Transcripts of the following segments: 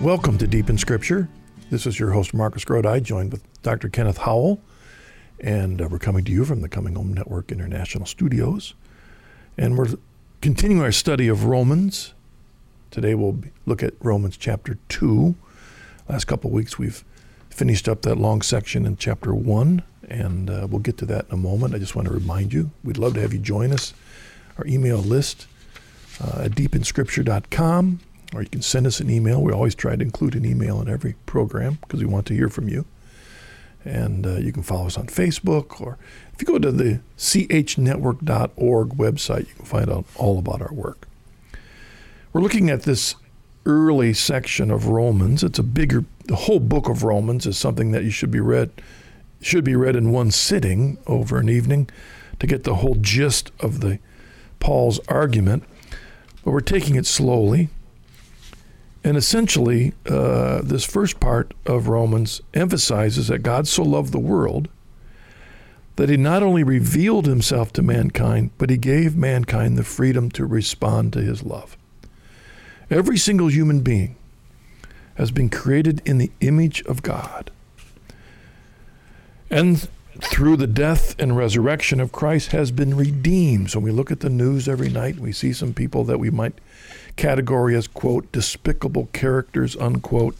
Welcome to Deep in Scripture. This is your host, Marcus Grodi, joined with Dr. Kenneth Howell. And uh, we're coming to you from the Coming Home Network International Studios. And we're continuing our study of Romans. Today we'll look at Romans chapter 2. Last couple weeks we've finished up that long section in chapter 1, and uh, we'll get to that in a moment. I just want to remind you we'd love to have you join us. Our email list uh, at deepinscripture.com, or you can send us an email. We always try to include an email in every program because we want to hear from you. And uh, you can follow us on Facebook, or if you go to the chnetwork.org website, you can find out all about our work. We're looking at this early section of Romans. It's a bigger, the whole book of Romans is something that you should be read, should be read in one sitting over an evening to get the whole gist of the Paul's argument. But we're taking it slowly. And essentially, uh, this first part of Romans emphasizes that God so loved the world that he not only revealed himself to mankind, but he gave mankind the freedom to respond to his love. Every single human being has been created in the image of God. And through the death and resurrection of Christ has been redeemed. So when we look at the news every night, we see some people that we might category as quote despicable characters unquote,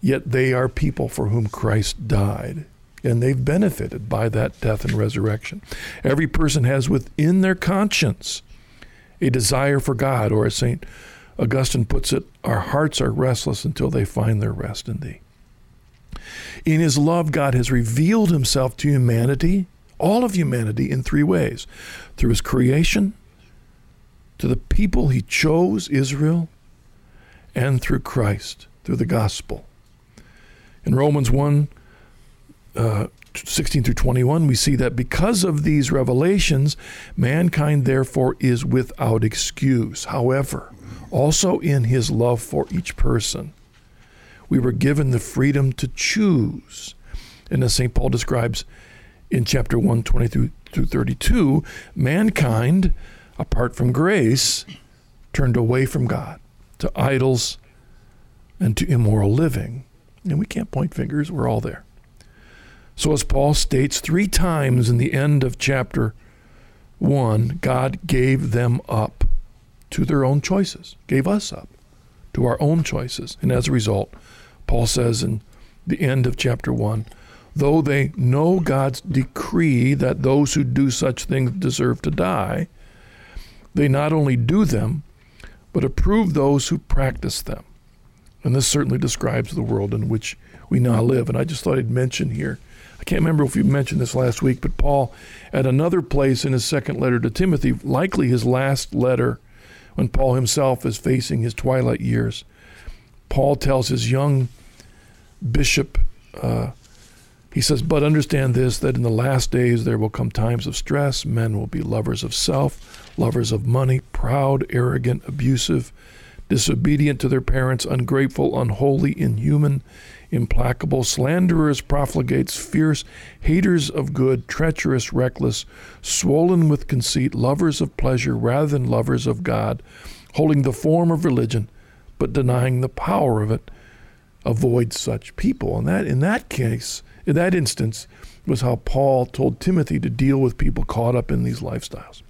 yet they are people for whom Christ died. And they've benefited by that death and resurrection. Every person has within their conscience a desire for God, or as St. Augustine puts it, our hearts are restless until they find their rest in thee. In his love, God has revealed himself to humanity, all of humanity, in three ways through his creation, to the people he chose, Israel, and through Christ, through the gospel. In Romans 1 uh, 16 through 21, we see that because of these revelations, mankind therefore is without excuse. However, also in his love for each person, we were given the freedom to choose. And as St. Paul describes in chapter 1, 20 through, through 32, mankind, apart from grace, turned away from God to idols and to immoral living. And we can't point fingers, we're all there. So, as Paul states three times in the end of chapter 1, God gave them up to their own choices, gave us up to our own choices. And as a result, Paul says in the end of chapter 1 though they know God's decree that those who do such things deserve to die, they not only do them, but approve those who practice them. And this certainly describes the world in which we now live. And I just thought I'd mention here I can't remember if you mentioned this last week, but Paul, at another place in his second letter to Timothy, likely his last letter, when Paul himself is facing his twilight years, Paul tells his young bishop, uh, he says, But understand this, that in the last days there will come times of stress. Men will be lovers of self, lovers of money, proud, arrogant, abusive, disobedient to their parents, ungrateful, unholy, inhuman, implacable, slanderers, profligates, fierce, haters of good, treacherous, reckless, swollen with conceit, lovers of pleasure rather than lovers of God, holding the form of religion, but denying the power of it avoid such people. And that in that case, in that instance, was how Paul told Timothy to deal with people caught up in these lifestyles.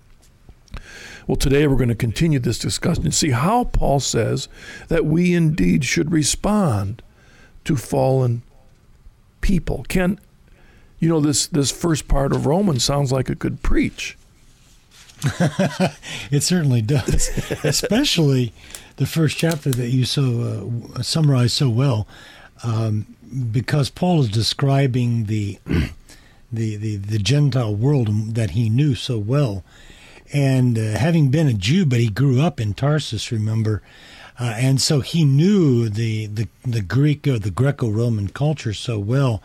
Well, today we're going to continue this discussion and see how Paul says that we indeed should respond to fallen people. Can you know this this first part of Romans sounds like it could preach. it certainly does, especially the first chapter that you so uh, summarized so well, um, because Paul is describing the, the the the Gentile world that he knew so well, and uh, having been a Jew, but he grew up in Tarsus. Remember. Uh, and so he knew the, the, the Greek or the Greco Roman culture so well.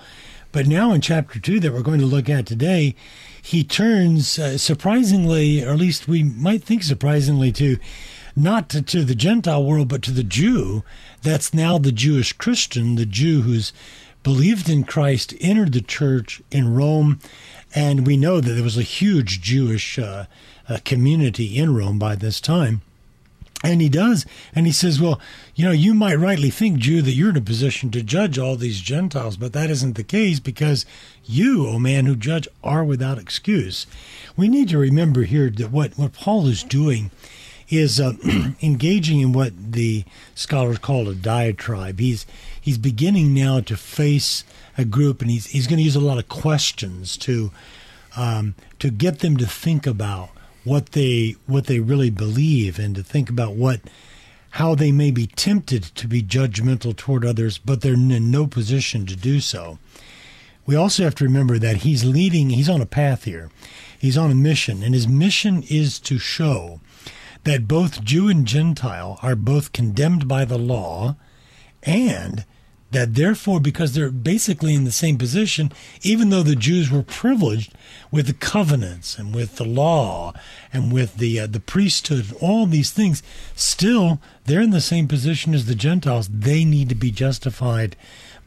But now in chapter two that we're going to look at today, he turns uh, surprisingly, or at least we might think surprisingly, to not to, to the Gentile world, but to the Jew. That's now the Jewish Christian, the Jew who's believed in Christ, entered the church in Rome. And we know that there was a huge Jewish uh, uh, community in Rome by this time. And he does. And he says, Well, you know, you might rightly think, Jew, that you're in a position to judge all these Gentiles, but that isn't the case because you, O man who judge, are without excuse. We need to remember here that what, what Paul is doing is uh, engaging in what the scholars call a diatribe. He's he's beginning now to face a group, and he's he's going to use a lot of questions to um, to get them to think about what they what they really believe and to think about what how they may be tempted to be judgmental toward others, but they're in no position to do so. We also have to remember that he's leading, he's on a path here. He's on a mission, and his mission is to show that both Jew and Gentile are both condemned by the law and that therefore, because they're basically in the same position, even though the Jews were privileged with the covenants and with the law and with the uh, the priesthood, all these things, still they're in the same position as the Gentiles. They need to be justified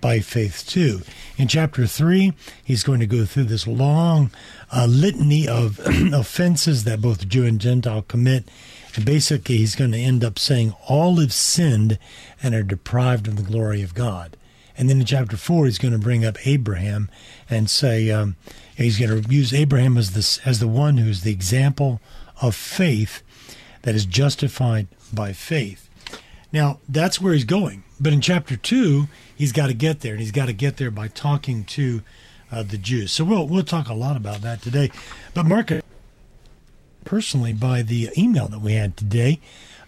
by faith too. In chapter three, he's going to go through this long uh, litany of offenses that both Jew and Gentile commit. And basically, he's going to end up saying all have sinned and are deprived of the glory of God. And then in chapter four, he's going to bring up Abraham and say um, he's going to use Abraham as the as the one who's the example of faith that is justified by faith. Now that's where he's going. But in chapter two, he's got to get there, and he's got to get there by talking to uh, the Jews. So we'll we'll talk a lot about that today. But Mark, personally, by the email that we had today,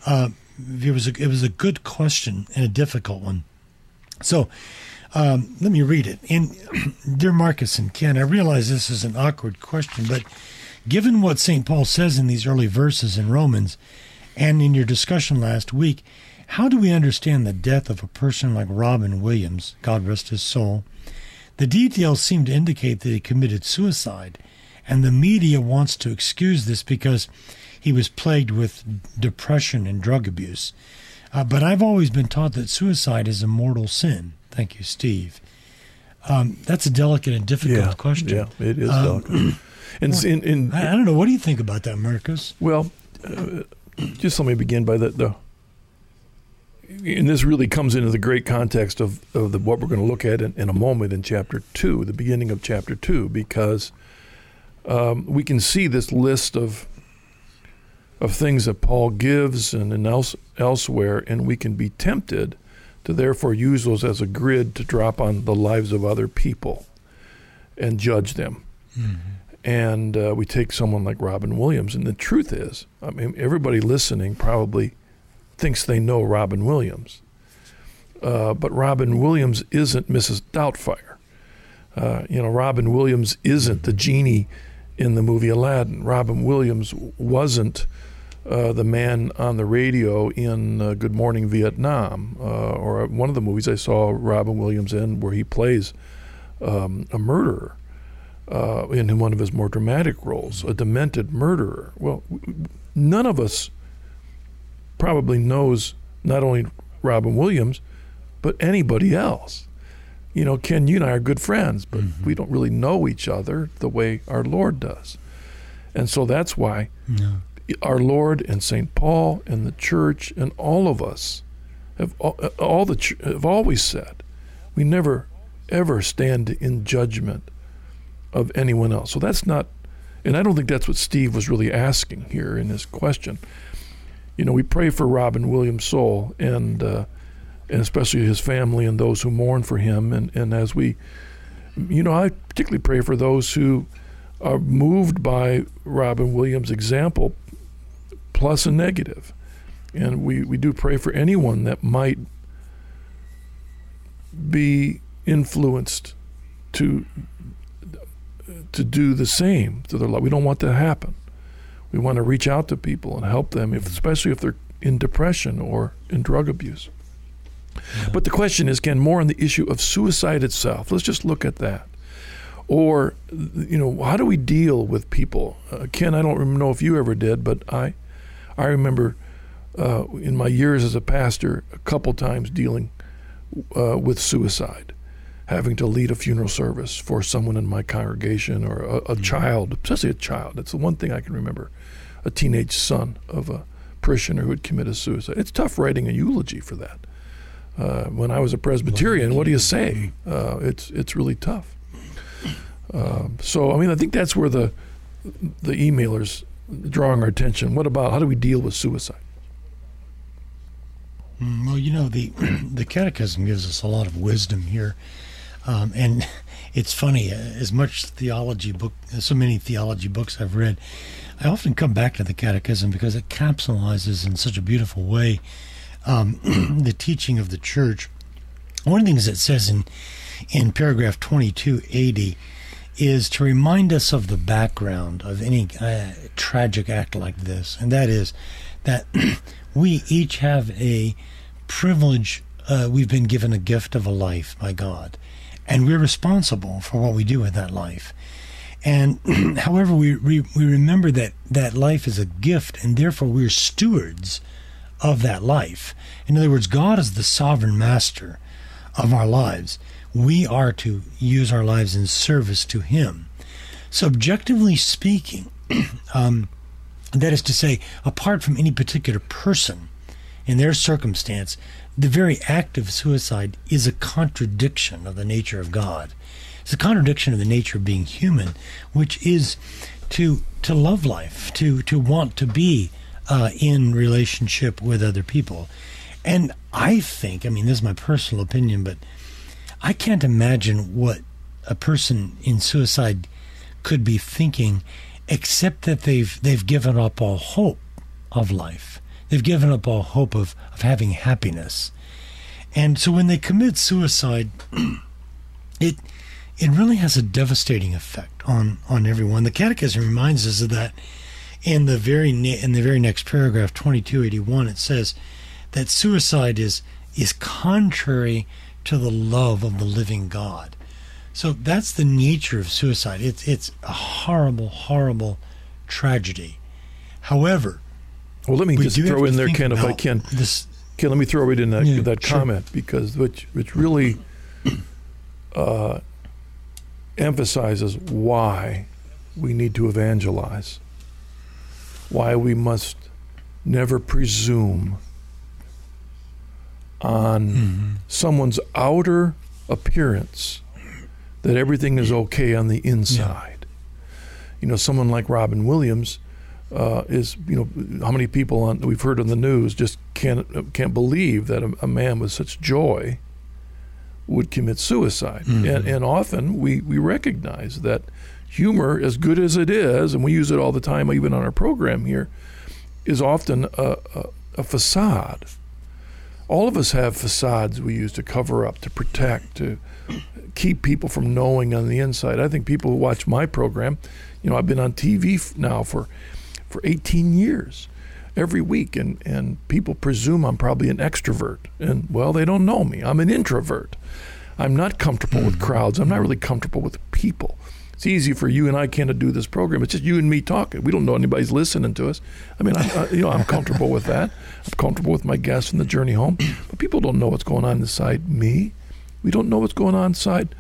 uh, it was a, it was a good question and a difficult one. So um, let me read it. And dear Marcus and Ken, I realize this is an awkward question, but given what St. Paul says in these early verses in Romans and in your discussion last week, how do we understand the death of a person like Robin Williams, God rest his soul? The details seem to indicate that he committed suicide, and the media wants to excuse this because he was plagued with depression and drug abuse. Uh, but I've always been taught that suicide is a mortal sin. Thank you, Steve. Um, that's a delicate and difficult yeah, question. Yeah, it is um, delicate. and well, in, in, I, I, don't know. What do you think about that, Marcus? Well, uh, just let me begin by the, the and this really comes into the great context of, of the, what we're going to look at in, in, a moment in chapter 2, the beginning of chapter 2, because um, we can see this list of of things that Paul gives and, and else, elsewhere, and we can be tempted to therefore use those as a grid to drop on the lives of other people and judge them. Mm-hmm. And uh, we take someone like Robin Williams, and the truth is, I mean, everybody listening probably thinks they know Robin Williams. Uh, but Robin Williams isn't Mrs. Doubtfire. Uh, you know, Robin Williams isn't the genie in the movie Aladdin. Robin Williams wasn't uh, the man on the radio in uh, Good Morning Vietnam, uh, or one of the movies I saw Robin Williams in, where he plays um, a murderer uh, in one of his more dramatic roles, a demented murderer. Well, none of us probably knows not only Robin Williams, but anybody else. You know, Ken, you and I are good friends, but mm-hmm. we don't really know each other the way our Lord does. And so that's why no. our Lord and St. Paul and the church and all of us have all, all the have always said, we never ever stand in judgment of anyone else. So that's not, and I don't think that's what Steve was really asking here in his question you know, we pray for Robin Williams' soul and uh, and especially his family and those who mourn for him. And, and as we, you know, I particularly pray for those who are moved by Robin Williams' example, plus a negative. And we, we do pray for anyone that might be influenced to to do the same to their life. We don't want that to happen. We want to reach out to people and help them, if, especially if they're in depression or in drug abuse. Yeah. But the question is, again, more on the issue of suicide itself. Let's just look at that. Or, you know, how do we deal with people? Uh, Ken, I don't know if you ever did, but I, I remember uh, in my years as a pastor a couple times dealing uh, with suicide, having to lead a funeral service for someone in my congregation or a, a mm-hmm. child, especially a child. That's the one thing I can remember a teenage son of a parishioner who had committed suicide. It's tough writing a eulogy for that. Uh, when I was a Presbyterian, what do you say? Uh, it's it's really tough. Uh, so I mean, I think that's where the the emailers drawing our attention. What about how do we deal with suicide? Mm, well, you know the the Catechism gives us a lot of wisdom here, um, and it's funny. As much theology book, so many theology books I've read, I often come back to the Catechism because it capsulizes in such a beautiful way um, the teaching of the Church. One of the things it says in in paragraph twenty two eighty is to remind us of the background of any uh, tragic act like this, and that is that we each have a privilege. Uh, we've been given a gift of a life by God, and we're responsible for what we do with that life. And however, we, we, we remember that that life is a gift, and therefore we're stewards of that life. In other words, God is the sovereign master of our lives. We are to use our lives in service to Him. Subjectively speaking, um, that is to say, apart from any particular person in their circumstance, the very act of suicide is a contradiction of the nature of God. It's a contradiction of the nature of being human, which is to to love life, to to want to be uh, in relationship with other people. And I think, I mean, this is my personal opinion, but I can't imagine what a person in suicide could be thinking, except that they've they've given up all hope of life. They've given up all hope of, of having happiness. And so when they commit suicide, it it really has a devastating effect on, on everyone. The Catechism reminds us of that in the very in the very next paragraph, twenty two eighty one. It says that suicide is is contrary to the love of the living God. So that's the nature of suicide. It's it's a horrible, horrible tragedy. However, well, let me just throw in there, Ken, if I can. This, Ken, let me throw it in that yeah, that sure. comment because which which really uh, emphasizes why we need to evangelize, why we must never presume on mm-hmm. someone's outer appearance that everything is okay on the inside. Yeah. You know, someone like Robin Williams uh, is, you know, how many people on we've heard on the news just can't can't believe that a, a man with such joy would commit suicide. Mm-hmm. And, and often we, we recognize that humor, as good as it is, and we use it all the time, even on our program here, is often a, a, a facade all of us have facades we use to cover up, to protect, to keep people from knowing on the inside. I think people who watch my program, you know, I've been on TV now for for 18 years, every week, and and people presume I'm probably an extrovert, and well, they don't know me. I'm an introvert. I'm not comfortable with hmm. crowds. I'm not really comfortable with people. It's easy for you and I can't do this program. It's just you and me talking. We don't know anybody's listening to us. I mean, I, you know, I'm comfortable with that. I'm comfortable with my guests and the journey home. But people don't know what's going on inside me. We don't know what's going on inside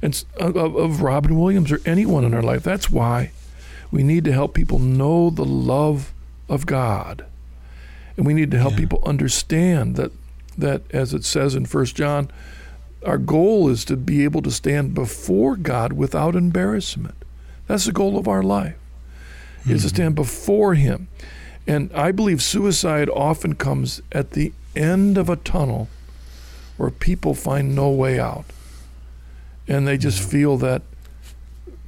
and of, of Robin Williams or anyone in our life. That's why we need to help people know the love of God, and we need to help yeah. people understand that that as it says in First John our goal is to be able to stand before God without embarrassment. That's the goal of our life, mm-hmm. is to mm-hmm. stand before Him. And I believe suicide often comes at the end of a tunnel where people find no way out. And they just feel that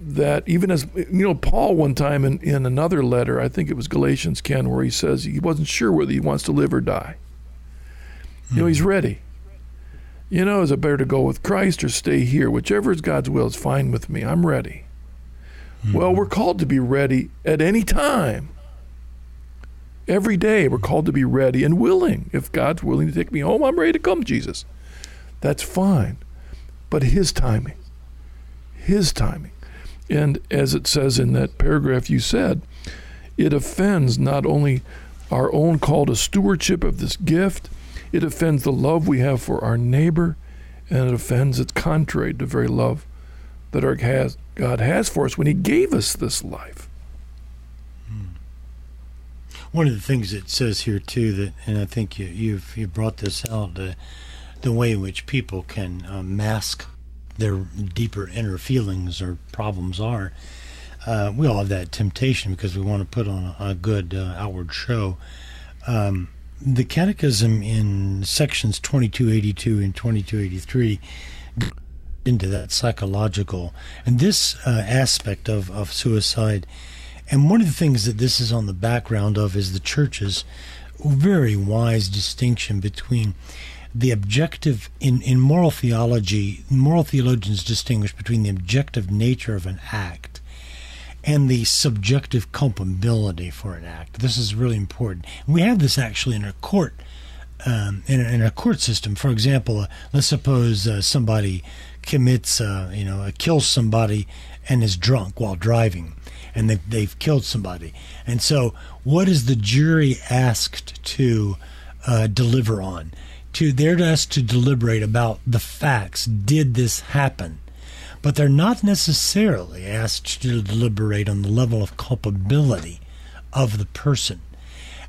that even as you know, Paul one time in, in another letter, I think it was Galatians Ken, where he says he wasn't sure whether he wants to live or die. Mm-hmm. You know, he's mm-hmm. ready. You know, is it better to go with Christ or stay here? Whichever is God's will is fine with me. I'm ready. Mm-hmm. Well, we're called to be ready at any time. Every day, we're called to be ready and willing. If God's willing to take me home, I'm ready to come, Jesus. That's fine. But His timing. His timing. And as it says in that paragraph you said, it offends not only our own call to stewardship of this gift, it offends the love we have for our neighbor, and it offends, it's contrary to the very love that our has, God has for us when He gave us this life. Hmm. one of the things it says here too that, and I think you, you've you brought this out, uh, the way in which people can uh, mask their deeper inner feelings or problems are. Uh, we all have that temptation because we want to put on a, a good uh, outward show. Um, the Catechism in sections 2282 and 2283 into that psychological and this uh, aspect of, of suicide. And one of the things that this is on the background of is the church's very wise distinction between the objective in, in moral theology, moral theologians distinguish between the objective nature of an act and the subjective culpability for an act. This is really important. We have this actually in a court, um, in, a, in, a, court system. For example, uh, let's suppose uh, somebody commits, uh, you know, kills somebody and is drunk while driving, and they've, they've killed somebody. And so, what is the jury asked to uh, deliver on? to they're asked to deliberate about the facts. Did this happen? But they're not necessarily asked to deliberate on the level of culpability of the person.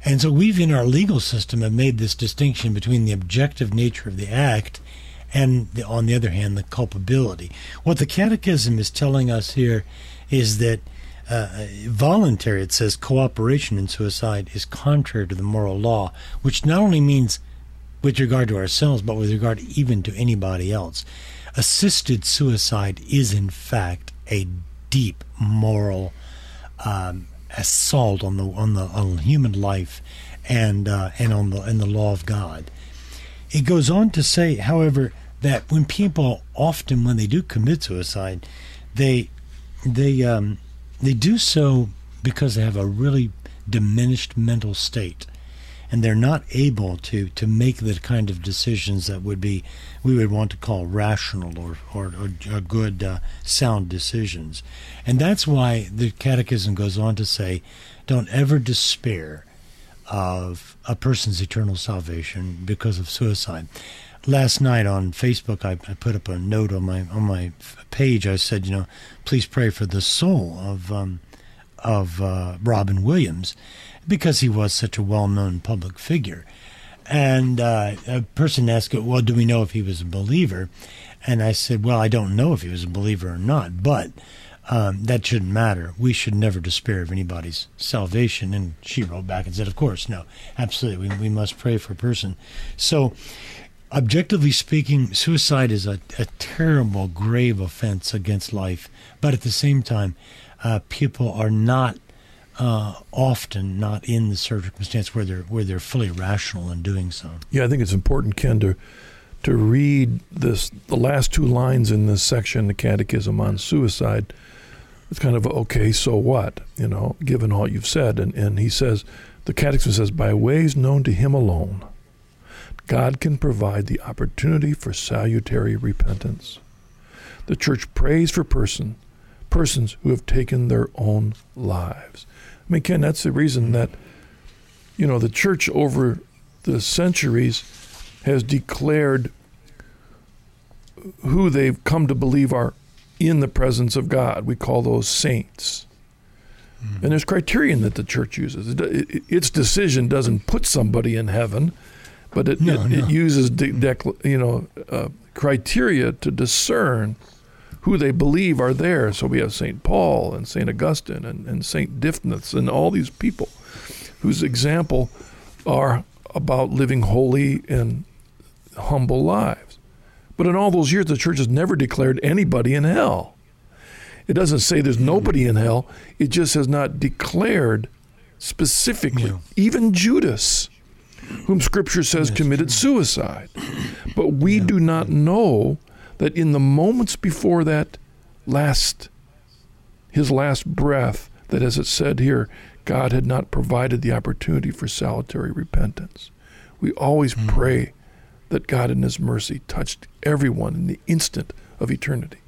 And so we've in our legal system have made this distinction between the objective nature of the act and the, on the other hand the culpability. What the catechism is telling us here is that uh, voluntary, it says cooperation in suicide is contrary to the moral law, which not only means with regard to ourselves, but with regard even to anybody else. Assisted suicide is, in fact, a deep moral um, assault on the on the on human life and uh, and on the and the law of God. It goes on to say, however, that when people often when they do commit suicide, they they um, they do so because they have a really diminished mental state and they're not able to to make the kind of decisions that would be we would want to call rational or or, or good uh, sound decisions, and that's why the Catechism goes on to say, don't ever despair of a person's eternal salvation because of suicide. Last night on Facebook, I, I put up a note on my on my page. I said, you know, please pray for the soul of um, of uh, Robin Williams because he was such a well-known public figure. And uh, a person asked, "Well, do we know if he was a believer?" And I said, "Well, I don't know if he was a believer or not, but um, that shouldn't matter. We should never despair of anybody's salvation." And she wrote back and said, "Of course, no, absolutely. We, we must pray for a person." So, objectively speaking, suicide is a, a terrible, grave offense against life. But at the same time, uh, people are not uh, often not in the circumstance where they're where they're fully rational in doing so. Yeah, I think it's important, Ken, to to read this the last two lines in this section, the Catechism on suicide. It's kind of okay, so what? You know, given all you've said, and and he says, the Catechism says, by ways known to Him alone, God can provide the opportunity for salutary repentance. The Church prays for person persons who have taken their own lives. I mean, Ken, that's the reason that, you know, the church over the centuries has declared who they've come to believe are in the presence of God. We call those saints. Mm-hmm. And there's criterion that the church uses. its decision doesn't put somebody in heaven, but it, no, it, no. it uses de- de- you know uh, criteria to discern who they believe are there. So we have St. Paul and St. Augustine and, and St. Dymphna and all these people whose example are about living holy and humble lives. But in all those years, the church has never declared anybody in hell. It doesn't say there's nobody in hell, it just has not declared specifically, yeah. even Judas, whom Scripture says committed suicide. But we yeah. do not know that in the moments before that last, his last breath, that as it said here, God had not provided the opportunity for salutary repentance. We always mm. pray that God in His mercy touched everyone in the instant of eternity.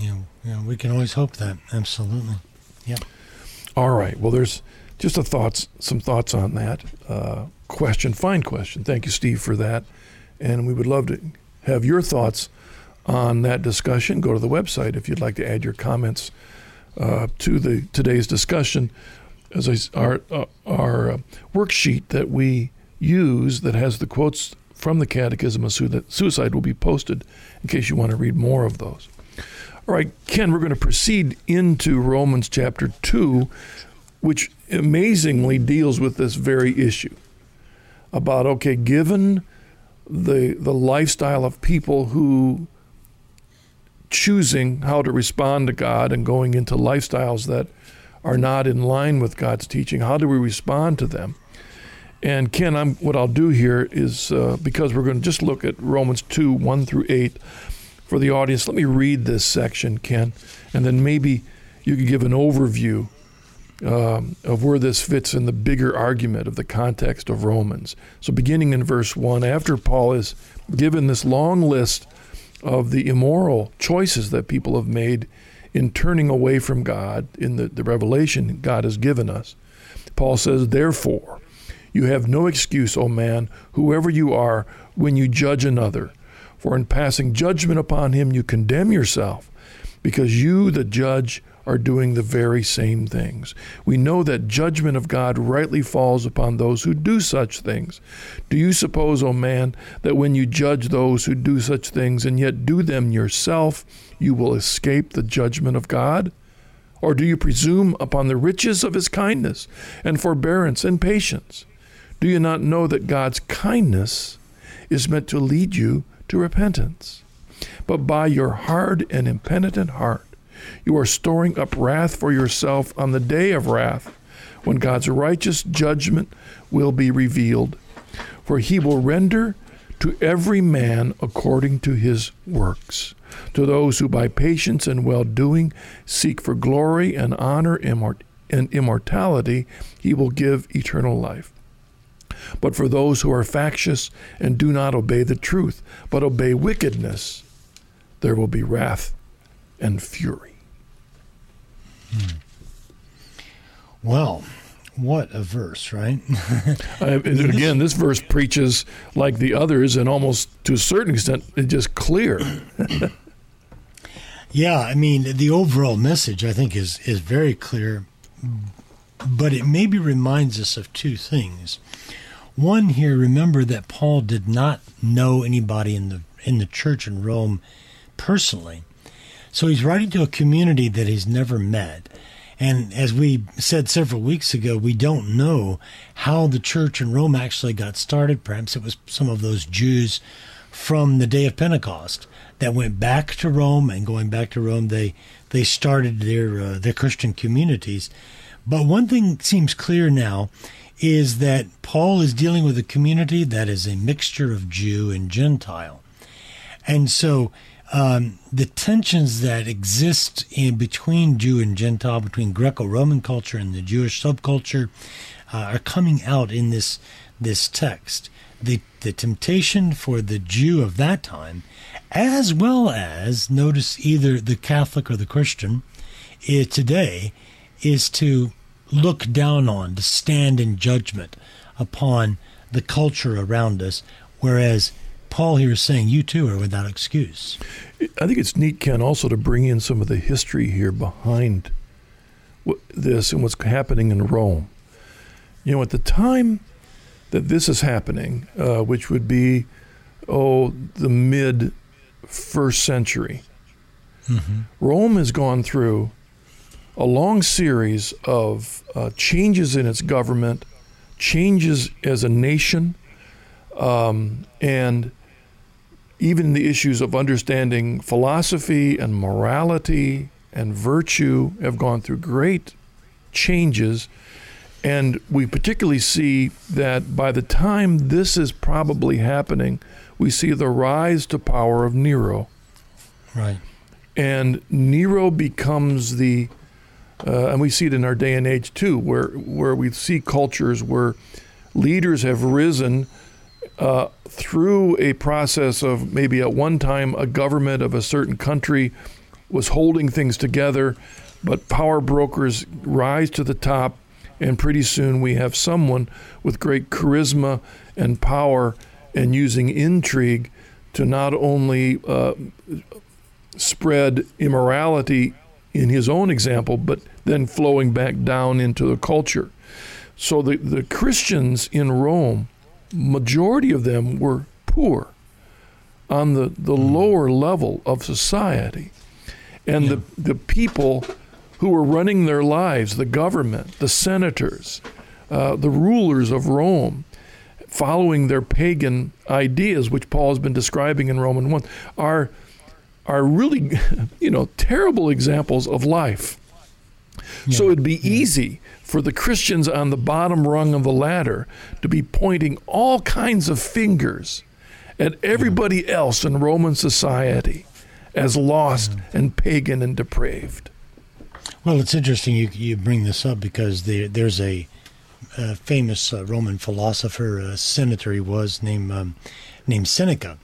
Yeah, yeah, we can always hope that. Absolutely. Yeah. All right. Well, there's just a thoughts, some thoughts on that uh, question. Fine question. Thank you, Steve, for that. And we would love to have your thoughts on that discussion, go to the website if you'd like to add your comments uh, to the today's discussion. as I, our uh, our uh, worksheet that we use that has the quotes from the Catechism of Suicide will be posted in case you want to read more of those. All right, Ken, we're going to proceed into Romans chapter 2, which amazingly deals with this very issue about okay, given the the lifestyle of people who choosing how to respond to God and going into lifestyles that are not in line with God's teaching, how do we respond to them? And Ken, I'm, what I'll do here is uh, because we're going to just look at Romans 2 1 through 8 for the audience, let me read this section, Ken, and then maybe you could give an overview um, of where this fits in the bigger argument of the context of Romans. So, beginning in verse 1, after Paul is given this long list of the immoral choices that people have made in turning away from God in the, the revelation God has given us, Paul says, Therefore, you have no excuse, O man, whoever you are, when you judge another. For in passing judgment upon him, you condemn yourself, because you, the judge, are doing the very same things. We know that judgment of God rightly falls upon those who do such things. Do you suppose, O oh man, that when you judge those who do such things and yet do them yourself, you will escape the judgment of God? Or do you presume upon the riches of his kindness and forbearance and patience? Do you not know that God's kindness is meant to lead you to repentance? But by your hard and impenitent heart, you are storing up wrath for yourself on the day of wrath, when God's righteous judgment will be revealed. For he will render to every man according to his works. To those who by patience and well doing seek for glory and honor and immortality, he will give eternal life. But for those who are factious and do not obey the truth, but obey wickedness, there will be wrath and fury. Hmm. Well, what a verse, right? uh, again, this verse preaches like the others, and almost to a certain extent, it's just clear. yeah, I mean, the overall message I think is is very clear, but it maybe reminds us of two things. One here, remember that Paul did not know anybody in the in the church in Rome personally. So he's writing to a community that he's never met. And as we said several weeks ago, we don't know how the church in Rome actually got started. Perhaps it was some of those Jews from the day of Pentecost that went back to Rome, and going back to Rome, they they started their uh, their Christian communities. But one thing seems clear now is that Paul is dealing with a community that is a mixture of Jew and Gentile, and so um, the tensions that exist in between Jew and Gentile, between Greco-Roman culture and the Jewish subculture, uh, are coming out in this this text. The the temptation for the Jew of that time, as well as notice either the Catholic or the Christian, is today, is to look down on, to stand in judgment upon the culture around us, whereas Paul here is saying you too are without excuse. I think it's neat, Ken, also to bring in some of the history here behind this and what's happening in Rome. You know, at the time that this is happening, uh, which would be, oh, the mid first century, mm-hmm. Rome has gone through a long series of uh, changes in its government, changes as a nation, um, and even the issues of understanding philosophy and morality and virtue have gone through great changes. And we particularly see that by the time this is probably happening, we see the rise to power of Nero. Right. And Nero becomes the, uh, and we see it in our day and age too, where, where we see cultures where leaders have risen uh, through a process of maybe at one time a government of a certain country was holding things together, but power brokers rise to the top, and pretty soon we have someone with great charisma and power and using intrigue to not only uh, spread immorality in his own example, but then flowing back down into the culture. So the, the Christians in Rome, majority of them were poor on the, the mm. lower level of society. And yeah. the, the people who were running their lives, the government, the senators, uh, the rulers of Rome, following their pagan ideas, which Paul has been describing in Roman 1, are, are really, you know, terrible examples of life. Yeah. So it'd be yeah. easy for the Christians on the bottom rung of the ladder to be pointing all kinds of fingers at everybody else in Roman society as lost and pagan and depraved. Well, it's interesting you, you bring this up because there, there's a a famous uh, Roman philosopher, a senator he was, named um, named Seneca,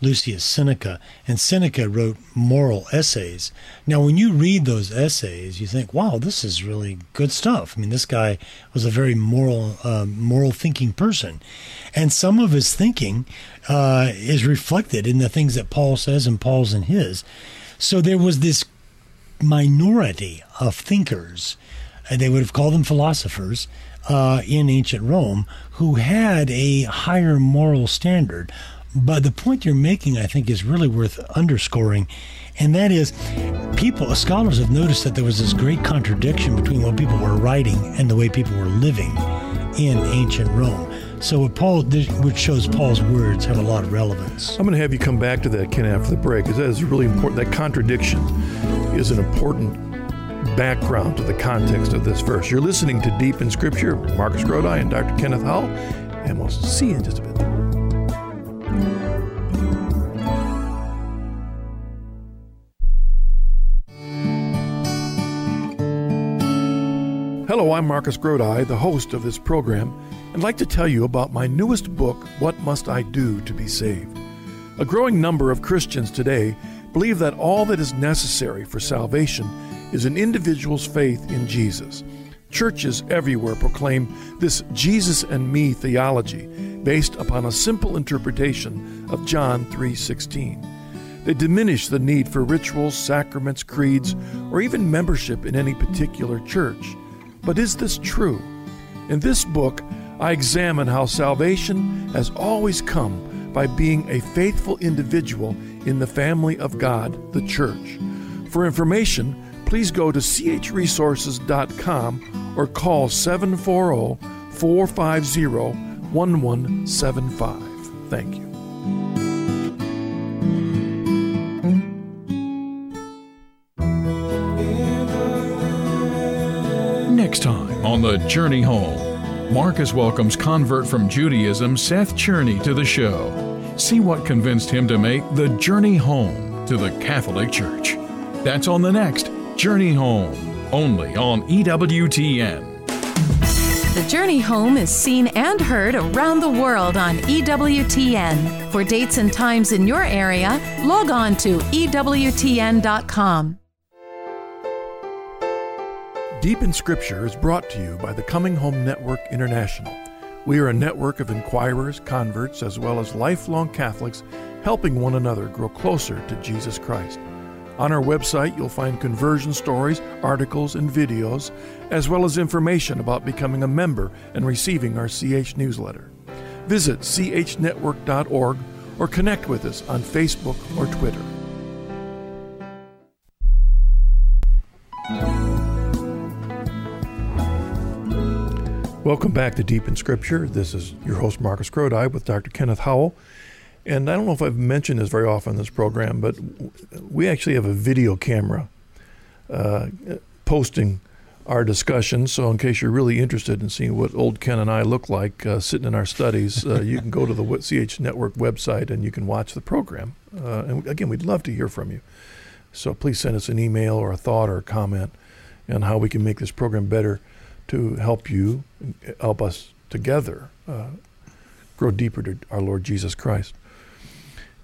Lucius Seneca, and Seneca wrote moral essays. Now, when you read those essays, you think, "Wow, this is really good stuff." I mean, this guy was a very moral, uh, moral thinking person, and some of his thinking uh, is reflected in the things that Paul says and Paul's in his. So there was this minority of thinkers, and they would have called them philosophers, uh, in ancient Rome who had a higher moral standard. But the point you're making, I think, is really worth underscoring, and that is, people, scholars have noticed that there was this great contradiction between what people were writing and the way people were living in ancient Rome. So Paul, which shows Paul's words have a lot of relevance. I'm going to have you come back to that, Ken, after the break, because that is really important. That contradiction is an important background to the context of this verse. You're listening to Deep in Scripture, Marcus Grodi and Dr. Kenneth Howell, and we'll see you in just a bit. Hello, I'm Marcus Grodi, the host of this program, and I'd like to tell you about my newest book, What Must I Do to Be Saved? A growing number of Christians today believe that all that is necessary for salvation is an individual's faith in Jesus. Churches everywhere proclaim this Jesus and me theology based upon a simple interpretation of John 3:16. They diminish the need for rituals, sacraments, creeds, or even membership in any particular church. But is this true? In this book, I examine how salvation has always come by being a faithful individual in the family of God, the church. For information, please go to chresources.com or call 740 450 1175. Thank you. On The Journey Home, Marcus welcomes convert from Judaism Seth Cherney to the show. See what convinced him to make the journey home to the Catholic Church. That's on the next Journey Home, only on EWTN. The Journey Home is seen and heard around the world on EWTN. For dates and times in your area, log on to EWTN.com. Deep in Scripture is brought to you by the Coming Home Network International. We are a network of inquirers, converts, as well as lifelong Catholics helping one another grow closer to Jesus Christ. On our website, you'll find conversion stories, articles, and videos, as well as information about becoming a member and receiving our CH newsletter. Visit chnetwork.org or connect with us on Facebook or Twitter. Welcome back to Deep in Scripture. This is your host, Marcus Grodi, with Dr. Kenneth Howell. And I don't know if I've mentioned this very often in this program, but we actually have a video camera uh, posting our discussions. So, in case you're really interested in seeing what old Ken and I look like uh, sitting in our studies, uh, you can go to the CH Network website and you can watch the program. Uh, and again, we'd love to hear from you. So, please send us an email or a thought or a comment on how we can make this program better to help you, help us together uh, grow deeper to our Lord Jesus Christ.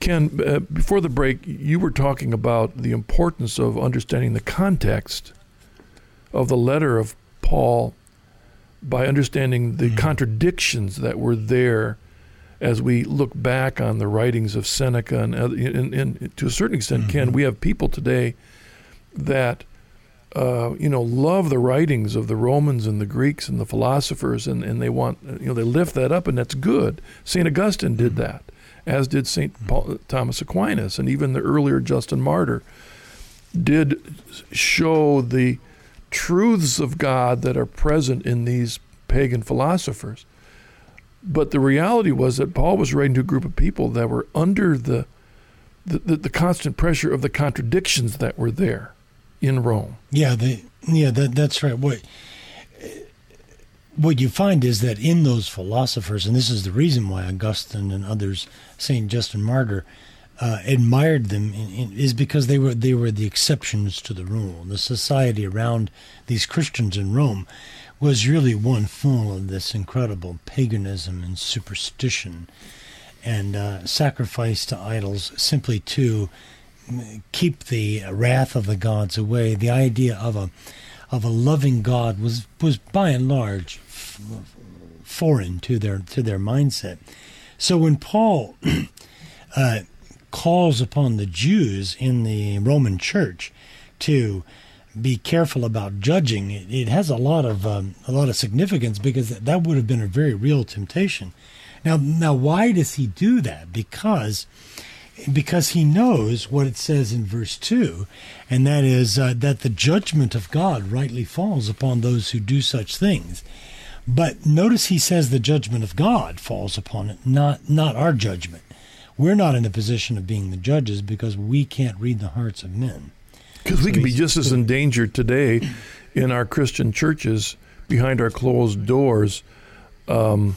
Ken, uh, before the break, you were talking about the importance of understanding the context of the letter of Paul by understanding the mm-hmm. contradictions that were there as we look back on the writings of Seneca and, and, and to a certain extent, mm-hmm. Ken, we have people today that uh, you know, love the writings of the Romans and the Greeks and the philosophers, and, and they want, you know, they lift that up, and that's good. St. Augustine did that, as did St. Paul, Thomas Aquinas, and even the earlier Justin Martyr did show the truths of God that are present in these pagan philosophers. But the reality was that Paul was writing to a group of people that were under the the, the, the constant pressure of the contradictions that were there in Rome. Yeah, the, yeah, that, that's right. What what you find is that in those philosophers, and this is the reason why Augustine and others, Saint Justin Martyr, uh, admired them, in, in, is because they were they were the exceptions to the rule. The society around these Christians in Rome was really one full of this incredible paganism and superstition and uh, sacrifice to idols simply to keep the wrath of the gods away. The idea of a of a loving God was was by and large f- foreign to their to their mindset. So when Paul uh, calls upon the Jews in the Roman Church to be careful about judging, it, it has a lot of um, a lot of significance because that would have been a very real temptation. Now, now, why does he do that? Because because he knows what it says in verse 2, and that is uh, that the judgment of God rightly falls upon those who do such things. But notice he says the judgment of God falls upon it, not, not our judgment. We're not in a position of being the judges because we can't read the hearts of men. Because so we could be just as in danger today in our Christian churches behind our closed doors. Um,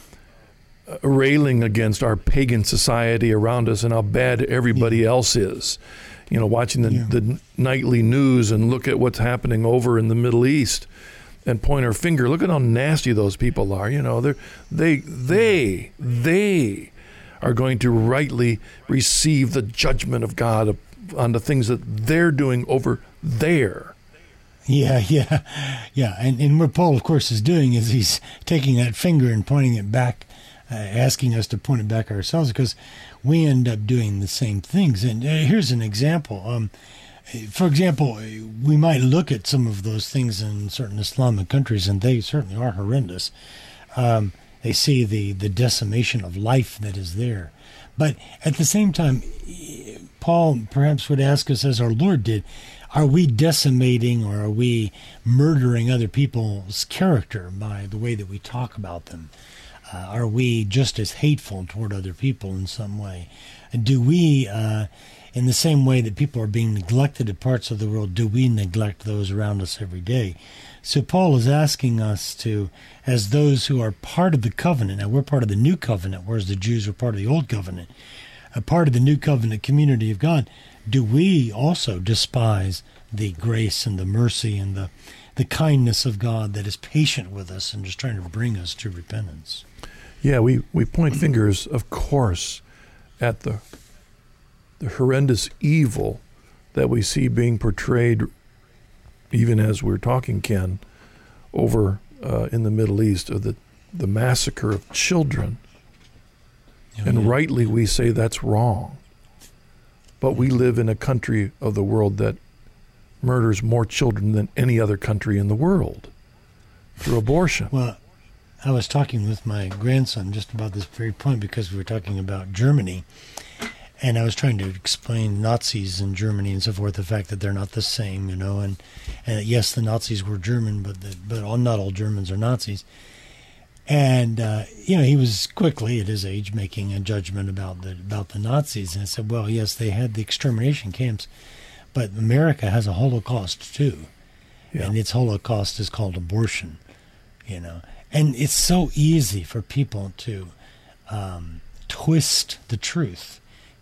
Uh, railing against our pagan society around us and how bad everybody yeah. else is. You know, watching the, yeah. the nightly news and look at what's happening over in the Middle East and point our finger. Look at how nasty those people are. You know, they they they they are going to rightly receive the judgment of God on the things that they're doing over there. Yeah, yeah, yeah. And, and what Paul, of course, is doing is he's taking that finger and pointing it back uh, asking us to point it back ourselves because we end up doing the same things. And uh, here's an example. Um, for example, we might look at some of those things in certain Islamic countries, and they certainly are horrendous. Um, they see the, the decimation of life that is there. But at the same time, Paul perhaps would ask us, as our Lord did, are we decimating or are we murdering other people's character by the way that we talk about them? Uh, are we just as hateful toward other people in some way? Do we, uh, in the same way that people are being neglected in parts of the world, do we neglect those around us every day? So Paul is asking us to, as those who are part of the covenant, now we're part of the new covenant, whereas the Jews were part of the old covenant, a part of the new covenant community of God, do we also despise the grace and the mercy and the the kindness of God that is patient with us and just trying to bring us to repentance? Yeah, we, we point fingers, of course, at the the horrendous evil that we see being portrayed, even as we're talking, Ken, over uh, in the Middle East, of the the massacre of children. Oh, and yeah. rightly, we say that's wrong. But we live in a country of the world that murders more children than any other country in the world through abortion. Well, I was talking with my grandson just about this very point because we were talking about Germany. And I was trying to explain Nazis in Germany and so forth, the fact that they're not the same, you know, and, and yes, the Nazis were German, but the, but all, not all Germans are Nazis. And uh, you know, he was quickly at his age making a judgment about the about the Nazis, and I said, "Well, yes, they had the extermination camps, but America has a Holocaust too, yeah. and its Holocaust is called abortion." You know, and it's so easy for people to um, twist the truth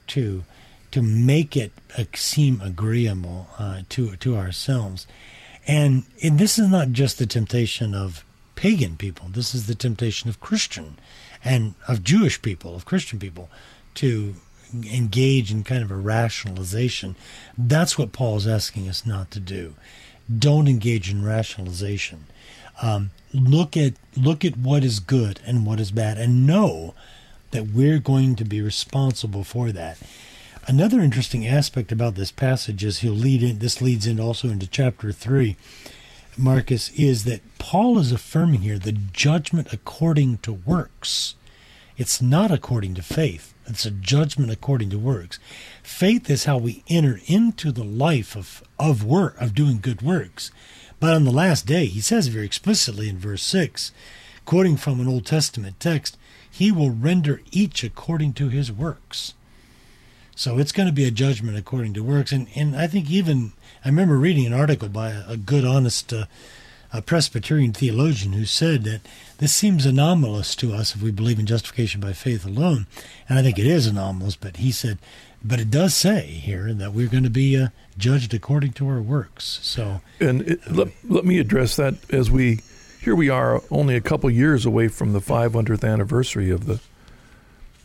to to make it seem agreeable uh, to to ourselves. And this is not just the temptation of pagan people. This is the temptation of christian and of jewish people of christian people to engage in kind of a rationalization. That's what paul is asking us not to do. Don't engage in rationalization. Um, look at look at what is good and what is bad and know that we're going to be responsible for that Another interesting aspect about this passage is he'll lead in. This leads in also into chapter three. Marcus is that Paul is affirming here the judgment according to works. It's not according to faith. It's a judgment according to works. Faith is how we enter into the life of, of work, of doing good works. But on the last day, he says very explicitly in verse 6, quoting from an Old Testament text, he will render each according to his works. So it's going to be a judgment according to works. And, and I think even, I remember reading an article by a, a good, honest uh, a Presbyterian theologian who said that this seems anomalous to us if we believe in justification by faith alone. And I think it is anomalous, but he said, but it does say here that we're going to be uh, judged according to our works. So, and it, let, let me address that as we here we are only a couple years away from the 500th anniversary of the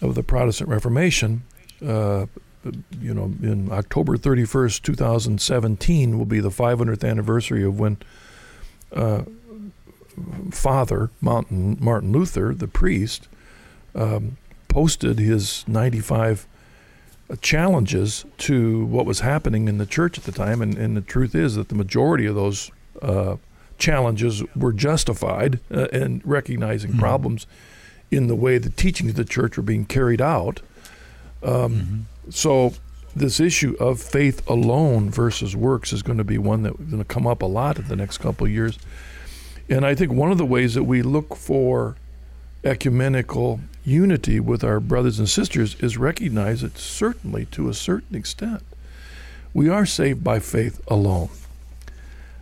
of the Protestant Reformation. Uh, you know, in October 31st, 2017, will be the 500th anniversary of when uh, Father Martin, Martin Luther, the priest, um, posted his 95 challenges to what was happening in the church at the time. And, and the truth is that the majority of those uh, challenges were justified uh, and recognizing mm-hmm. problems in the way the teachings of the church were being carried out. Um, mm-hmm. So, this issue of faith alone versus works is going to be one that's going to come up a lot in the next couple of years. And I think one of the ways that we look for ecumenical unity with our brothers and sisters is recognize that certainly to a certain extent we are saved by faith alone.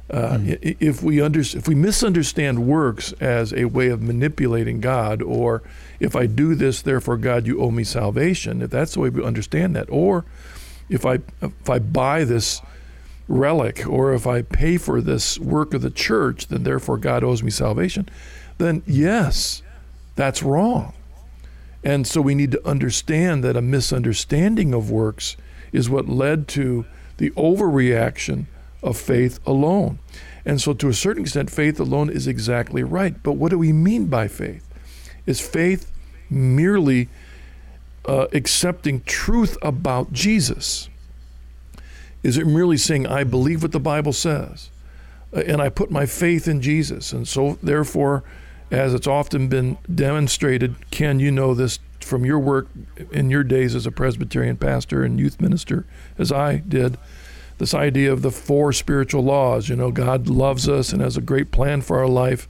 Uh, mm. If we under, if we misunderstand works as a way of manipulating God, or if I do this, therefore God, you owe me salvation. If that's the way we understand that, or if I if I buy this relic, or if I pay for this work of the church, then therefore God owes me salvation. Then yes, that's wrong. And so we need to understand that a misunderstanding of works is what led to the overreaction of faith alone. And so, to a certain extent, faith alone is exactly right. But what do we mean by faith? Is faith merely uh, accepting truth about Jesus? Is it merely saying, I believe what the Bible says uh, and I put my faith in Jesus? And so, therefore, as it's often been demonstrated, Ken, you know this from your work in your days as a Presbyterian pastor and youth minister, as I did this idea of the four spiritual laws. You know, God loves us and has a great plan for our life,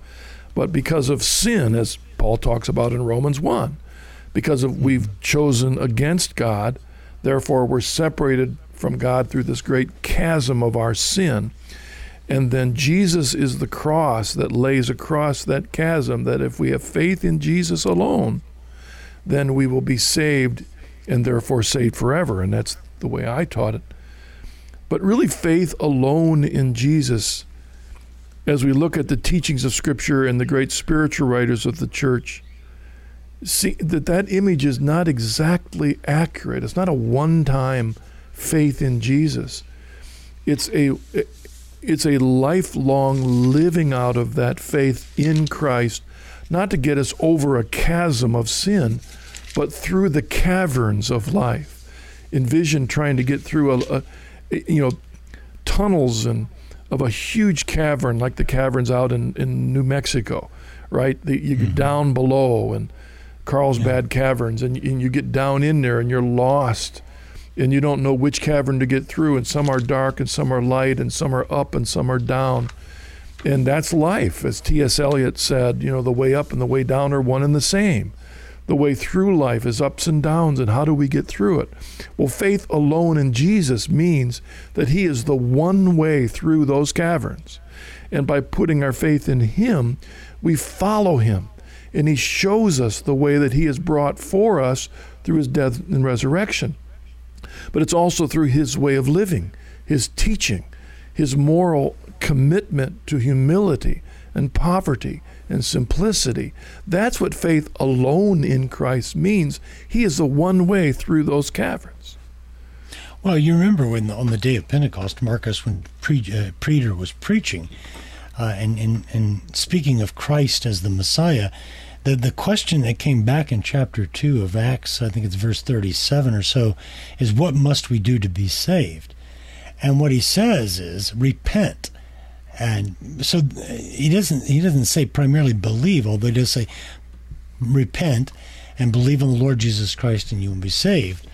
but because of sin, as Paul talks about in Romans 1, because of we've chosen against God, therefore we're separated from God through this great chasm of our sin. And then Jesus is the cross that lays across that chasm, that if we have faith in Jesus alone, then we will be saved and therefore saved forever. And that's the way I taught it. But really, faith alone in Jesus, as we look at the teachings of Scripture and the great spiritual writers of the church, see that that image is not exactly accurate. It's not a one-time faith in Jesus. It's a it's a lifelong living out of that faith in Christ, not to get us over a chasm of sin, but through the caverns of life. Envision trying to get through a, a you know, tunnels and of a huge cavern like the caverns out in, in New Mexico, right? The, you get mm-hmm. down below and Carlsbad yeah. Caverns, and, and you get down in there and you're lost and you don't know which cavern to get through, and some are dark and some are light, and some are up and some are down. And that's life. As T.S. Eliot said, you know, the way up and the way down are one and the same. The way through life is ups and downs, and how do we get through it? Well, faith alone in Jesus means that He is the one way through those caverns. And by putting our faith in Him, we follow Him. And He shows us the way that He has brought for us through His death and resurrection. But it's also through His way of living, His teaching, His moral commitment to humility and poverty and simplicity. That's what faith alone in Christ means. He is the one way through those caverns. Well, you remember when on the day of Pentecost, Marcus, when pre, uh, Peter was preaching uh, and, and, and speaking of Christ as the Messiah, the the question that came back in chapter two of Acts, I think it's verse thirty-seven or so, is what must we do to be saved? And what he says is repent. And so he doesn't he doesn't say primarily believe, although he does say repent and believe on the Lord Jesus Christ and you will be saved.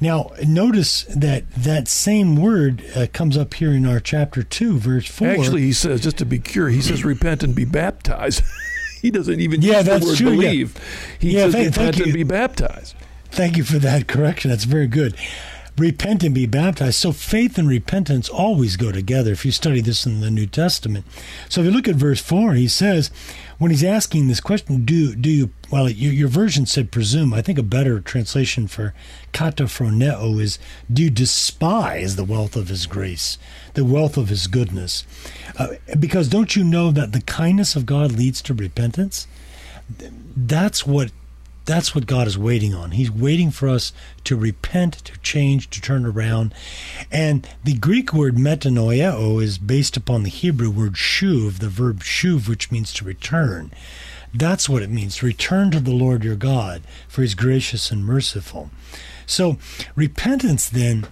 Now, notice that that same word uh, comes up here in our chapter 2, verse 4. Actually, he says, just to be clear, he says repent and be baptized. he doesn't even Yeah, use the word true, yeah. believe. He Yeah, says thank- thank and you. be baptized. Thank you for that correction. That's very good. Repent and be baptized. So faith and repentance always go together if you study this in the New Testament. So if you look at verse 4, he says, when he's asking this question, do do you, well, your, your version said presume. I think a better translation for kataphroneo is, do you despise the wealth of his grace, the wealth of his goodness? Uh, because don't you know that the kindness of God leads to repentance? That's what that's what God is waiting on. He's waiting for us to repent, to change, to turn around. And the Greek word metanoeo is based upon the Hebrew word shuv, the verb shuv, which means to return. That's what it means return to the Lord your God, for he's gracious and merciful. So, repentance then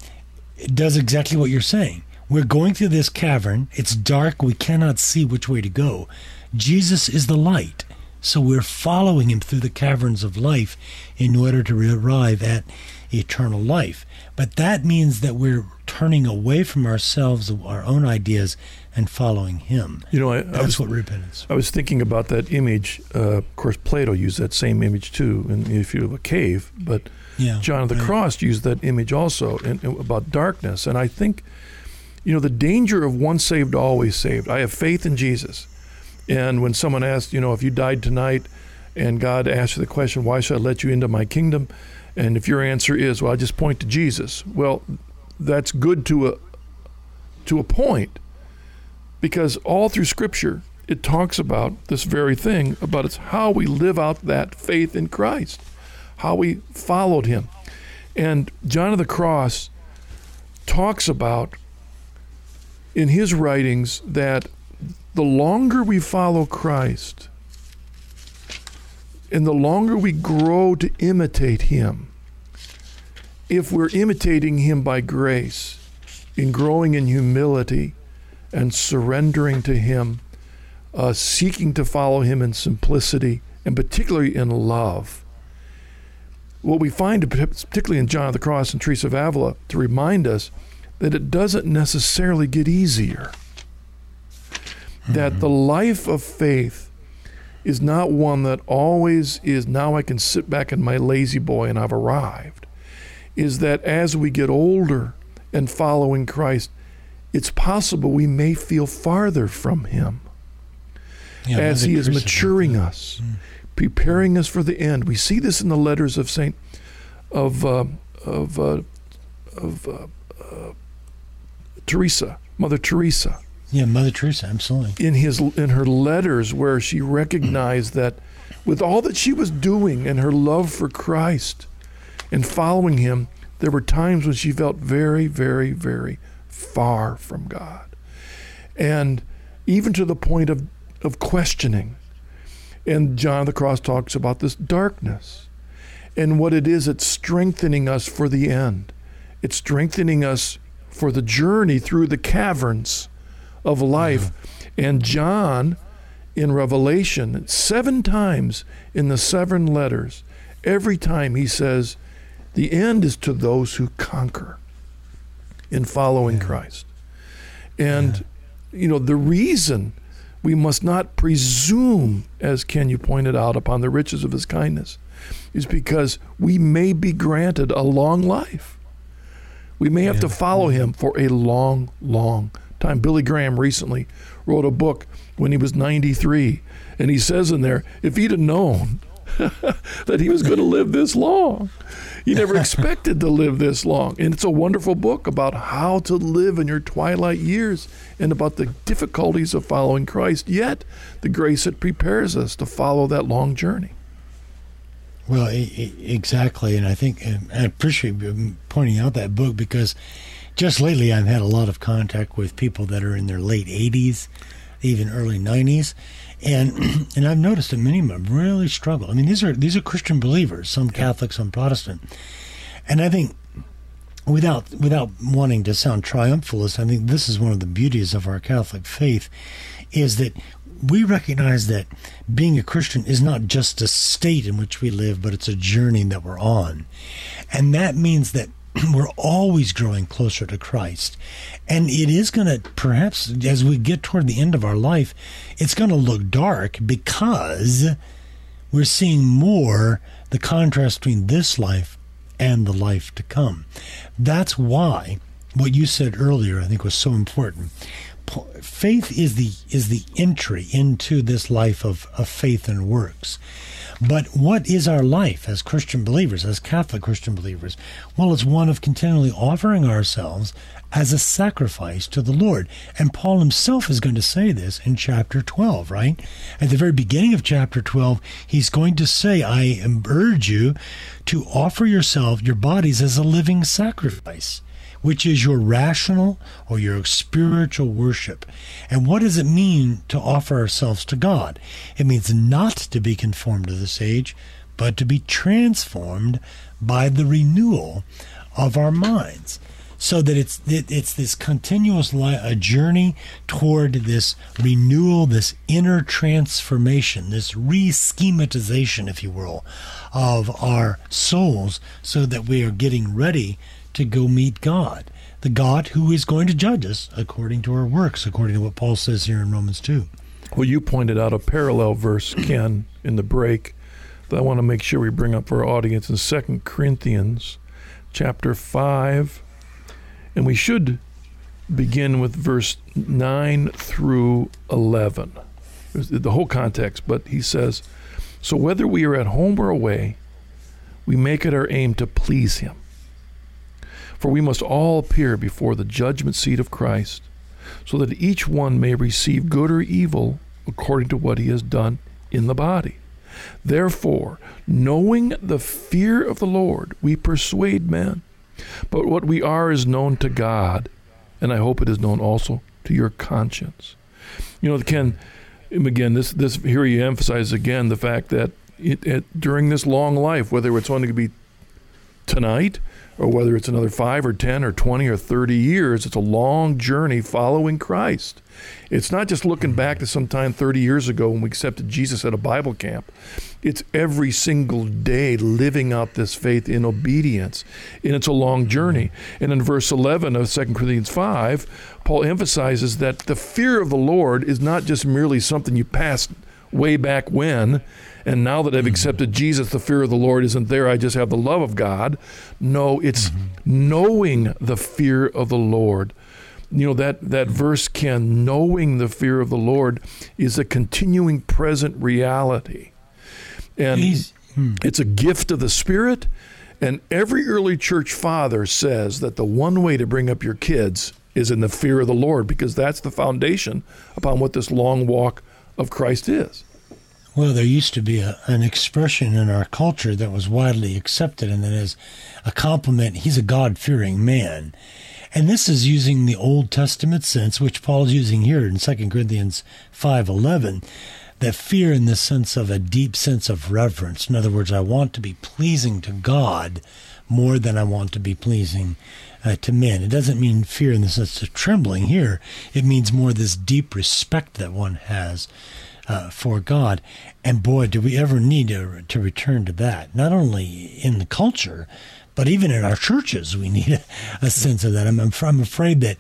does exactly what you're saying. We're going through this cavern, it's dark, we cannot see which way to go. Jesus is the light. So we're following him through the caverns of life in order to arrive at eternal life. But that means that we're turning away from ourselves, our own ideas, and following him. You know, I, I was what repentance. I was thinking about that image. Uh, of course, Plato used that same image too, in if you have a cave. But Yeah. John of the right. Cross used that image also in, in- about darkness. And I think, you know, the danger of once saved, always saved. I have faith in Jesus. And when someone asks, you know, if you died tonight and God asks you the question, why should I let you into my kingdom? And if your answer is, well, I just point to Jesus. Well, that's good to a to a point because all through scripture it talks about this very thing about it's how we live out that faith in Christ, how we followed him. And John of the Cross talks about in his writings that the longer we follow Christ and the longer we grow to imitate him, if we're imitating him by grace, in growing in humility and surrendering to him, uh, seeking to follow him in simplicity and particularly in love, what we find, particularly in John of the Cross and Teresa of Avila, to remind us that it doesn't necessarily get easier. That the life of faith is not one that always is now I can sit back in my La-Z-Boy and I've arrived. Is that as we get older and following Christ, it's possible we may feel farther from Him Yeah, as He is maturing us, preparing us for the end. We see this in the letters of Saint of uh, of uh, of uh, uh, Teresa, Mother Teresa, Yeah, Mother Teresa, absolutely. in his in her letters, where she recognized that with all that she was doing and her love for Christ and following Him, there were times when she felt very, very, very far from God, and even to the point of of questioning. And John of the Cross talks about this darkness and what it is. It's strengthening us for the end. It's strengthening us for the journey through the caverns of life. And John in Revelation, seven times in the seven letters, every time he says, the end is to those who conquer in following Christ. And, you know, the reason we must not presume, as Ken you pointed out, upon the riches of his kindness, is because we may be granted a long life. We may have to follow him for a long, long time. Billy Graham recently wrote a book when he was 93, and he says in there, if he'd have known that he was going to live this long, he never expected to live this long. And it's a wonderful book about how to live in your twilight years and about the difficulties of following Christ, yet the grace that prepares us to follow that long journey. Well, exactly, and I think and I appreciate you pointing out that book because just lately I've had a lot of contact with people that are in their late 80s, even early 90s, And and I've noticed that many of them really struggle. I mean, these are these are Christian believers, some Catholic, some Protestant, and I think without without wanting to sound triumphalist, I think this is one of the beauties of our Catholic faith, is that we recognize that being a Christian is not just a state in which we live, but it's a journey that we're on. And that means that we're always growing closer to Christ. And it is going to, perhaps as we get toward the end of our life, it's going to look dark because we're seeing more the contrast between this life and the life to come. That's why what you said earlier, I think, was so important faith is the is the entry into this life of, of faith and works. But what is our life as Christian believers, as Catholic Christian believers? Well, it's one of continually offering ourselves as a sacrifice to the Lord. And Paul himself is going to say this in chapter 12, right? At the very beginning of chapter 12, he's going to say, I urge you to offer yourself, your bodies, as a living sacrifice which is your rational or your spiritual worship. And what does it mean to offer ourselves to God? It means not to be conformed to this age, but to be transformed by the renewal of our minds so that it's it, it's this continuous li- a journey toward this renewal, this inner transformation, this re-schematization, if you will, of our souls, so that we are getting ready to go meet God, the God who is going to judge us according to our works, according to what Paul says here in Romans 2. Well, you pointed out a parallel verse, Ken, in the break that I want to make sure we bring up for our audience in Second Corinthians chapter 5. And we should begin with verse 9 through 11. The whole context, but he says, So whether we are at home or away, we make it our aim to please him. For we must all appear before the judgment seat of Christ, so that each one may receive good or evil according to what he has done in the body. Therefore, knowing the fear of the Lord, we persuade men. But what we are is known to God, and I hope it is known also to your conscience. You know, Ken, again, this, this here he emphasizes again the fact that it, it, during this long life, whether it's only to be tonight or whether it's another five or 10 or 20 or 30 years, it's a long journey following Christ. It's not just looking mm-hmm. back to some time 30 years ago when we accepted Jesus at a Bible camp. It's every single day living out this faith in obedience. And it's a long mm-hmm. journey. And in verse 11 of 2 Corinthians 5, Paul emphasizes that the fear of the Lord is not just merely something you passed way back when and now that I've mm-hmm. accepted Jesus, the fear of the Lord isn't there. I just have the love of God. No, it's mm-hmm. knowing the fear of the Lord. You know, that, that verse, Ken, knowing the fear of the Lord is a continuing present reality. And hmm. it's a gift of the Spirit. And every early church father says that the one way to bring up your kids is in the fear of the Lord because that's the foundation upon what this long walk of Christ is. Well, there used to be a, an expression in our culture that was widely accepted, and that is a compliment. He's a God fearing man. And this is using the Old Testament sense, which Paul's using here in 2 Corinthians 5.11, that fear in the sense of a deep sense of reverence. In other words, I want to be pleasing to God more than I want to be pleasing uh, to men. It doesn't mean fear in the sense of trembling here. It means more this deep respect that one has uh, for God. And boy, do we ever need to, to return to that, not only in the culture, but even in our churches, we need a, a sense of that. I'm, I'm afraid that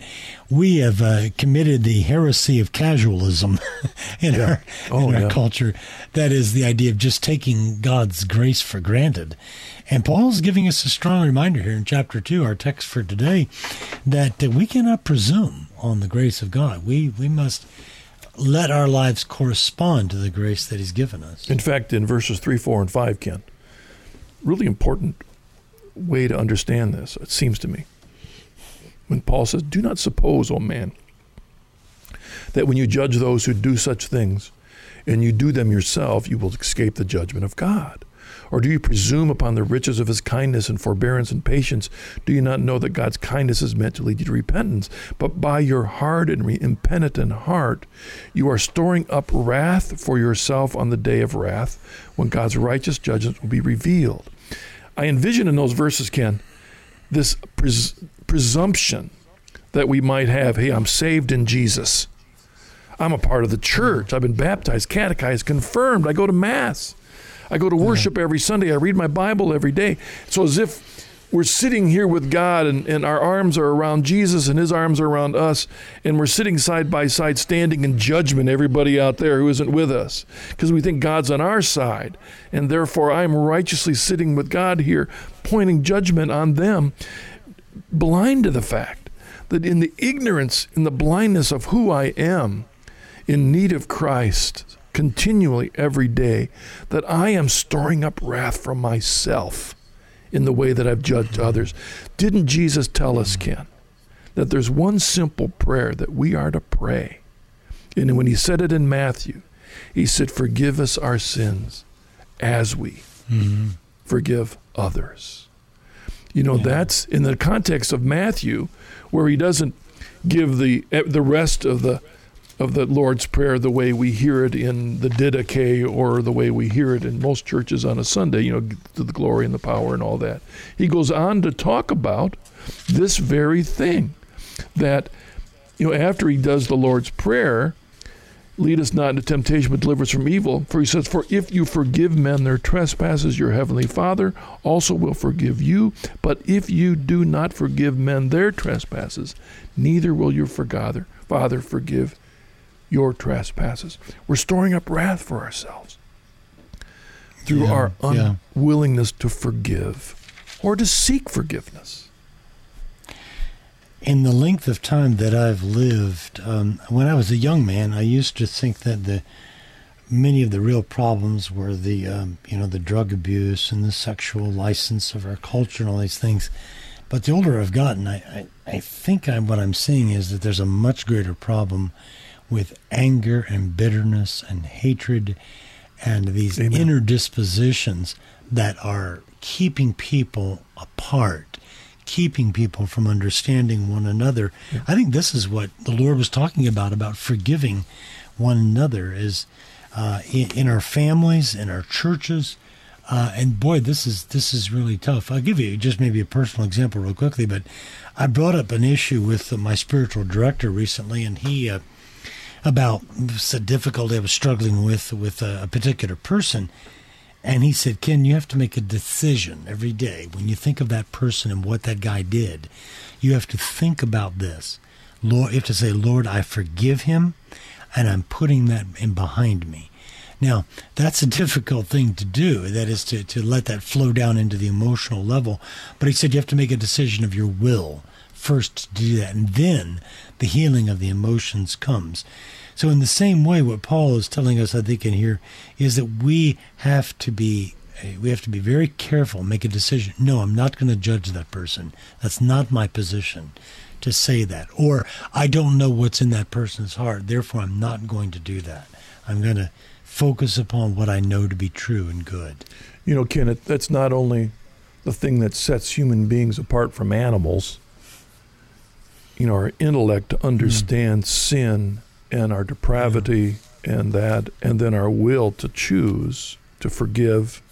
we have uh, committed the heresy of casualism in yeah. our, oh, in our culture. That is the idea of just taking God's grace for granted. And Paul's giving us a strong reminder here in chapter 2, our text for today, that uh, we cannot presume on the grace of God. We, we must let our lives correspond to the grace that He's given us. In fact, in verses 3, 4, and 5, Ken, really important way to understand this, it seems to me. When Paul says, Do not suppose, O man, that when you judge those who do such things, and you do them yourself, you will escape the judgment of God. Or do you presume upon the riches of his kindness and forbearance and patience? Do you not know that God's kindness is meant to lead you to repentance? But by your hard and impenitent heart, you are storing up wrath for yourself on the day of wrath, when God's righteous judgment will be revealed. I envision in those verses, Ken, this pres- presumption that we might have hey, I'm saved in Jesus. I'm a part of the church. I've been baptized, catechized, confirmed. I go to Mass. I go to worship every Sunday. I read my Bible every day. So, as if we're sitting here with God and, and our arms are around Jesus and his arms are around us, and we're sitting side by side, standing in judgment, everybody out there who isn't with us, because we think God's on our side. And therefore, I'm righteously sitting with God here, pointing judgment on them, blind to the fact that in the ignorance, in the blindness of who I am, in need of Christ continually every day, that I am storing up wrath from myself in the way that I've judged others. Didn't Jesus tell us, Ken, that there's one simple prayer that we are to pray? And when he said it in Matthew, he said, Forgive us our sins as we mm-hmm. forgive others. You know, yeah. that's in the context of Matthew, where he doesn't give the the rest of the of the Lord's Prayer the way we hear it in the Didache or the way we hear it in most churches on a Sunday, you know, to the glory and the power and all that. He goes on to talk about this very thing that, you know, after he does the Lord's Prayer, lead us not into temptation, but deliver us from evil. For he says, For if you forgive men their trespasses, your heavenly Father also will forgive you. But if you do not forgive men their trespasses, neither will your Father forgive your trespasses. We're storing up wrath for ourselves through yeah, our unwillingness yeah. to forgive or to seek forgiveness. In the length of time that I've lived, um, when I was a young man, I used to think that the many of the real problems were the um, you know the drug abuse and the sexual license of our culture and all these things. But the older I've gotten, I, I, I think I'm, what I'm seeing is that there's a much greater problem with anger and bitterness and hatred and these Amen. inner dispositions that are keeping people apart, keeping people from understanding one another. Yeah. I think this is what the Lord was talking about about forgiving one another is uh, in, in, our families, in our churches. Uh, and boy, this is this is really tough. I'll give you just maybe a personal example real quickly, but I brought up an issue with my spiritual director recently, and he uh, about the difficulty I was struggling with with a, a particular person. And he said, Ken, you have to make a decision every day. When you think of that person and what that guy did, you have to think about this. Lord, you have to say, Lord, I forgive him, and I'm putting that in behind me. Now, that's a difficult thing to do. That is to, to let that flow down into the emotional level. But he said you have to make a decision of your will first to do that. And then the healing of the emotions comes. So, in the same way, what Paul is telling us, I think, in here is that we have to be we have to be very careful, make a decision. No, I'm not going to judge that person. That's not my position to say that. Or I don't know what's in that person's heart, therefore I'm not going to do that. I'm going to focus upon what I know to be true and good. You know, Kenneth, that's not only the thing that sets human beings apart from animals. You know, our intellect to understand mm. sin and our depravity and that, and then our will to choose to forgive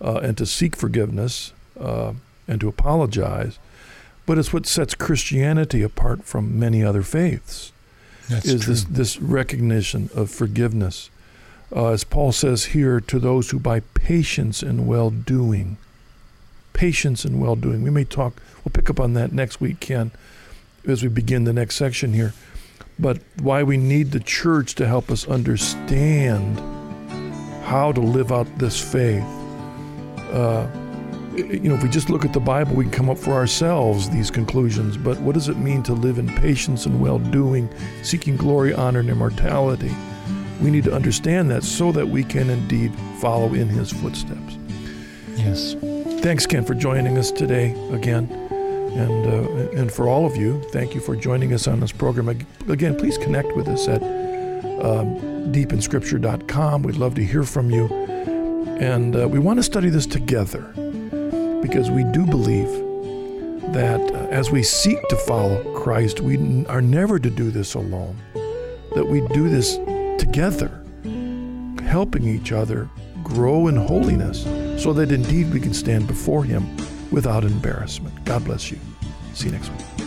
uh, and to seek forgiveness uh, and to apologize. But it's what sets Christianity apart from many other faiths. That's is true. this this recognition of forgiveness, uh, as Paul says here, to those who by patience and well doing, patience and well doing. We may talk. We'll pick up on that next week, Ken, as we begin the next section here but why we need the church to help us understand how to live out this faith. Uh, you know, if we just look at the Bible, we can come up for ourselves these conclusions. But what does it mean to live in patience and well doing, seeking glory, honor, and immortality? We need to understand that so that we can indeed follow in his footsteps. Yes. Thanks, Ken, for joining us today again. And, uh, and for all of you, thank you for joining us on this program. Again, please connect with us at um, deepinscripture.com. We'd love to hear from you. And uh, we want to study this together because we do believe that uh, as we seek to follow Christ, we n- are never to do this alone, that we do this together, helping each other grow in holiness so that indeed we can stand before Him without embarrassment. God bless you. See you next week.